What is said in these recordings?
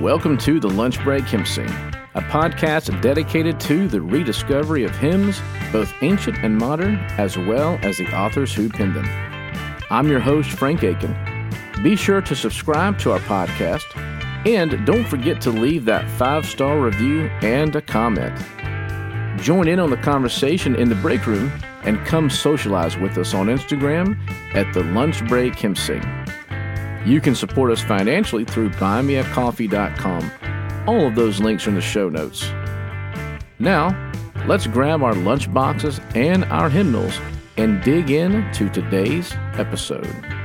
Welcome to the Lunch Break Hymn Sing, a podcast dedicated to the rediscovery of hymns, both ancient and modern, as well as the authors who penned them. I'm your host, Frank Aiken. Be sure to subscribe to our podcast, and don't forget to leave that five star review and a comment. Join in on the conversation in the break room and come socialize with us on Instagram at the Lunch Break Hymn Sing. You can support us financially through buymeacoffee.com. All of those links are in the show notes. Now, let's grab our lunch boxes and our hymnals and dig in to today's episode.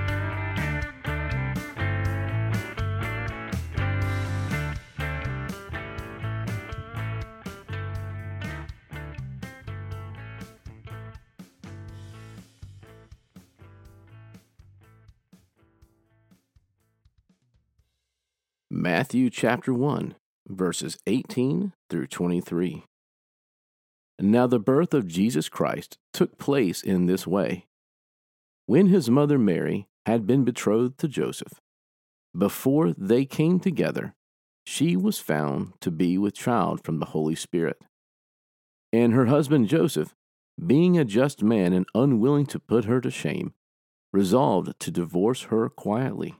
Matthew chapter 1, verses 18 through 23. Now the birth of Jesus Christ took place in this way. When his mother Mary had been betrothed to Joseph, before they came together, she was found to be with child from the Holy Spirit. And her husband Joseph, being a just man and unwilling to put her to shame, resolved to divorce her quietly.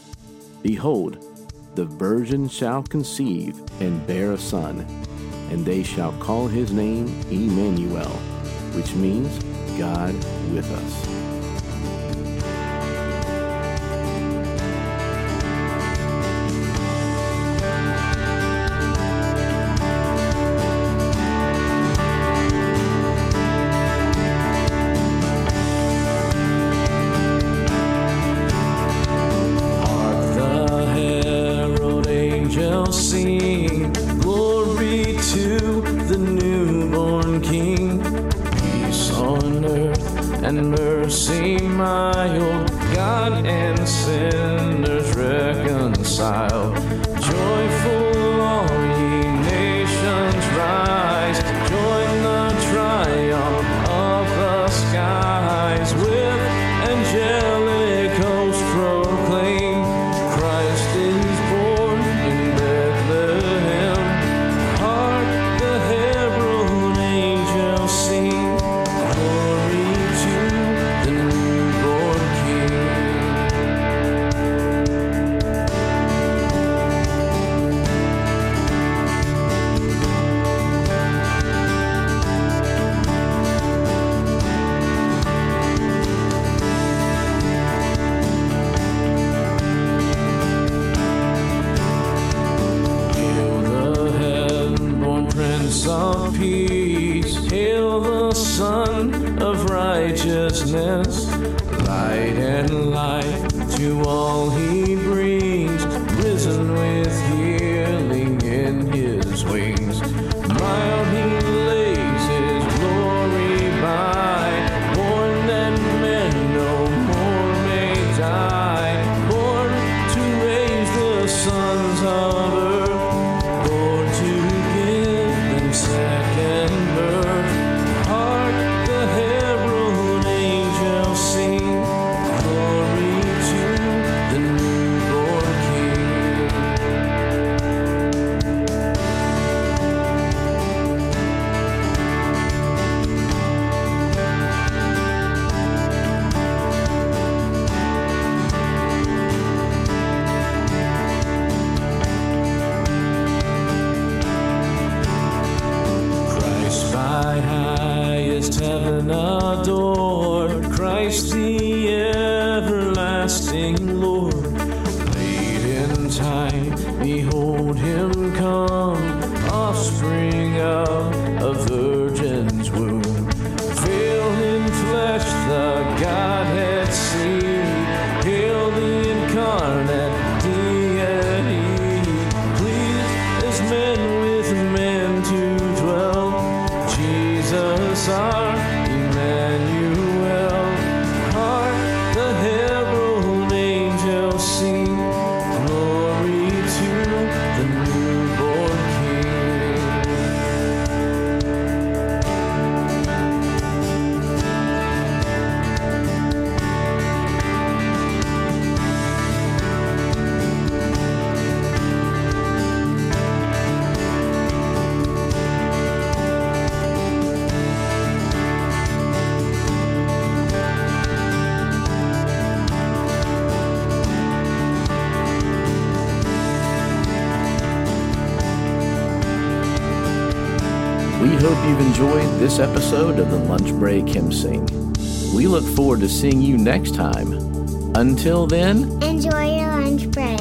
Behold, the virgin shall conceive and bear a son, and they shall call his name Emmanuel, which means God with us. born King, peace on earth and mercy mild, God and sinners reconciled. Prince of Peace, hail the Sun of Righteousness, light and life to all he brings. adored Christ the everlasting Lord. Late in time, behold him come, offspring of a virgin's womb. Filled in flesh, the Godhead see, hail the incarnate deity. Pleased as men with men to dwell, Jesus our hope you've enjoyed this episode of the Lunch Break Hymn Sing. We look forward to seeing you next time. Until then, Enjoy your lunch break.